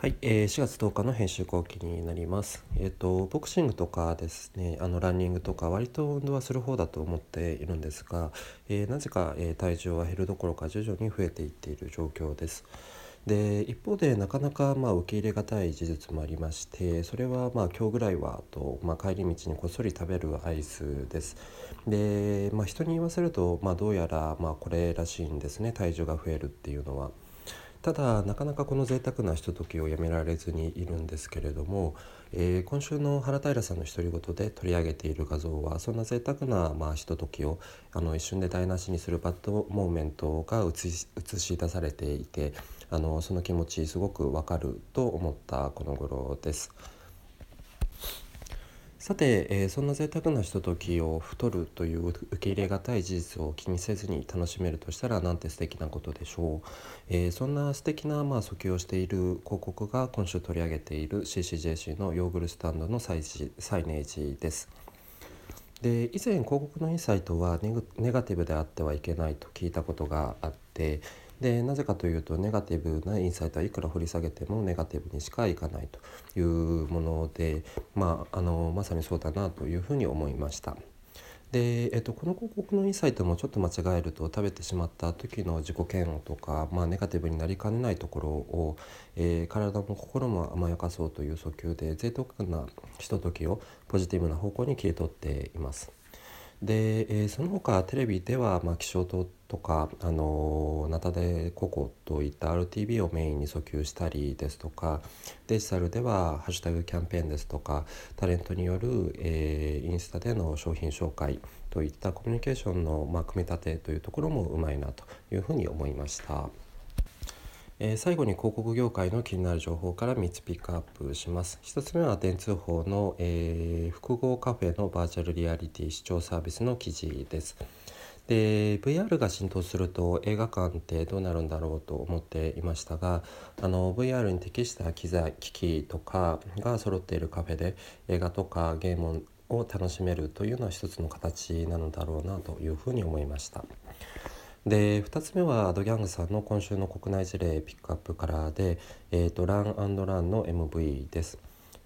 はい、えー、4月10日の編集後期になります。えっ、ー、とボクシングとかですね、あのランニングとか割と運動はする方だと思っているんですが、えー、なぜか、え体重は減るどころか徐々に増えていっている状況です。で一方でなかなかまあ受け入れがたい事実もありましてそれはまあ今日ぐらいはと、まあ、帰り道にこっそり食べるアイスですで、まあ、人に言わせると、まあ、どうやらまあこれらしいんですね体重が増えるっていうのは。ただなかなかこの贅沢なひとときをやめられずにいるんですけれども、えー、今週の原平さんの独り言で取り上げている画像はそんな贅沢なまあひとときをあの一瞬で台無しにするバッドモーメントが映し映し出されていてあのその気持ちすごくわかると思ったこの頃です。さて、えー、そんな贅沢なひとときを太るという受け入れがたい事実を気にせずに楽しめるとしたらなんて素敵なことでしょう、えー、そんな素敵なまあ訴求をしている広告が今週取り上げている CCJC のヨーグルスタンドのサイサイネージです。で以前広告のインサイトはネガティブであってはいけないと聞いたことがあってでなぜかというとネガティブなインサイトはいくら掘り下げてもネガティブにしかいかないというもので、まあ、あのまさにそうだなというふうに思いました。で、えっと、この広告のインサイトもちょっと間違えると食べてしまった時の自己嫌悪とか、まあ、ネガティブになりかねないところを、えー、体も心も甘やかそうという訴求で贅沢なひとときをポジティブな方向に切り取っています。で、えー、その他テレビでは、まあ、気象塔とか、あのナタデココといった RTB をメインに訴求したりですとかデジタルではハッシュタグキャンペーンですとかタレントによる、えー、インスタでの商品紹介といったコミュニケーションの、まあ、組み立てというところもうまいなというふうに思いました。え、最後に広告業界の気になる情報から3つピックアップします。1つ目は電通報の、えー、複合カフェのバーチャルリアリティ視聴サービスの記事です。で VR が浸透すると映画館ってどうなるんだろうと思っていましたがあの VR に適した機材機器とかが揃っているカフェで映画とかゲームを楽しめるというのは一つの形なのだろうなというふうに思いました。で2つ目はアドギャングさんの今週の国内事例ピックアップからで、えーと、ランランの MV です。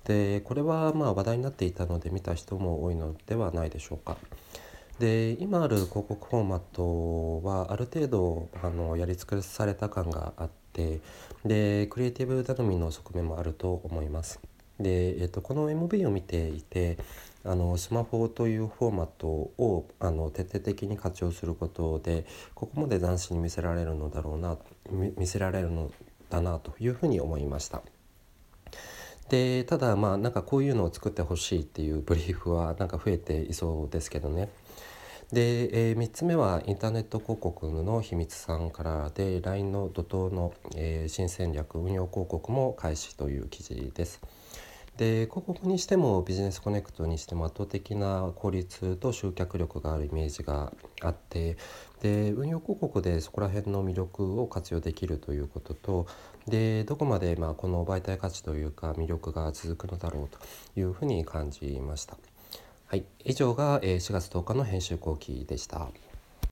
でこれはまあ話題になっていたので見た人も多いのではないでしょうか。で今ある広告フォーマットはある程度あのやり尽くされた感があってでクリエイティブ頼みの側面もあると思います。で、えっと、この MV を見ていてあのスマホというフォーマットをあの徹底的に活用することでここまで斬新に見せられるのだろうな見せられるのだなというふうに思いました。でただまあなんかこういうのを作ってほしいっていうブリーフはなんか増えていそうですけどね。で、えー、3つ目はインターネット広告の秘密さんからで LINE の怒涛の、えー、新戦略運用広告も開始という記事です。で広告にしてもビジネスコネクトにしても圧倒的な効率と集客力があるイメージがあってで運用広告でそこら辺の魅力を活用できるということとでどこまでまあこの媒体価値というか魅力が続くのだろうというふうに感じました。はい、以上が4月10日の編集後期でした。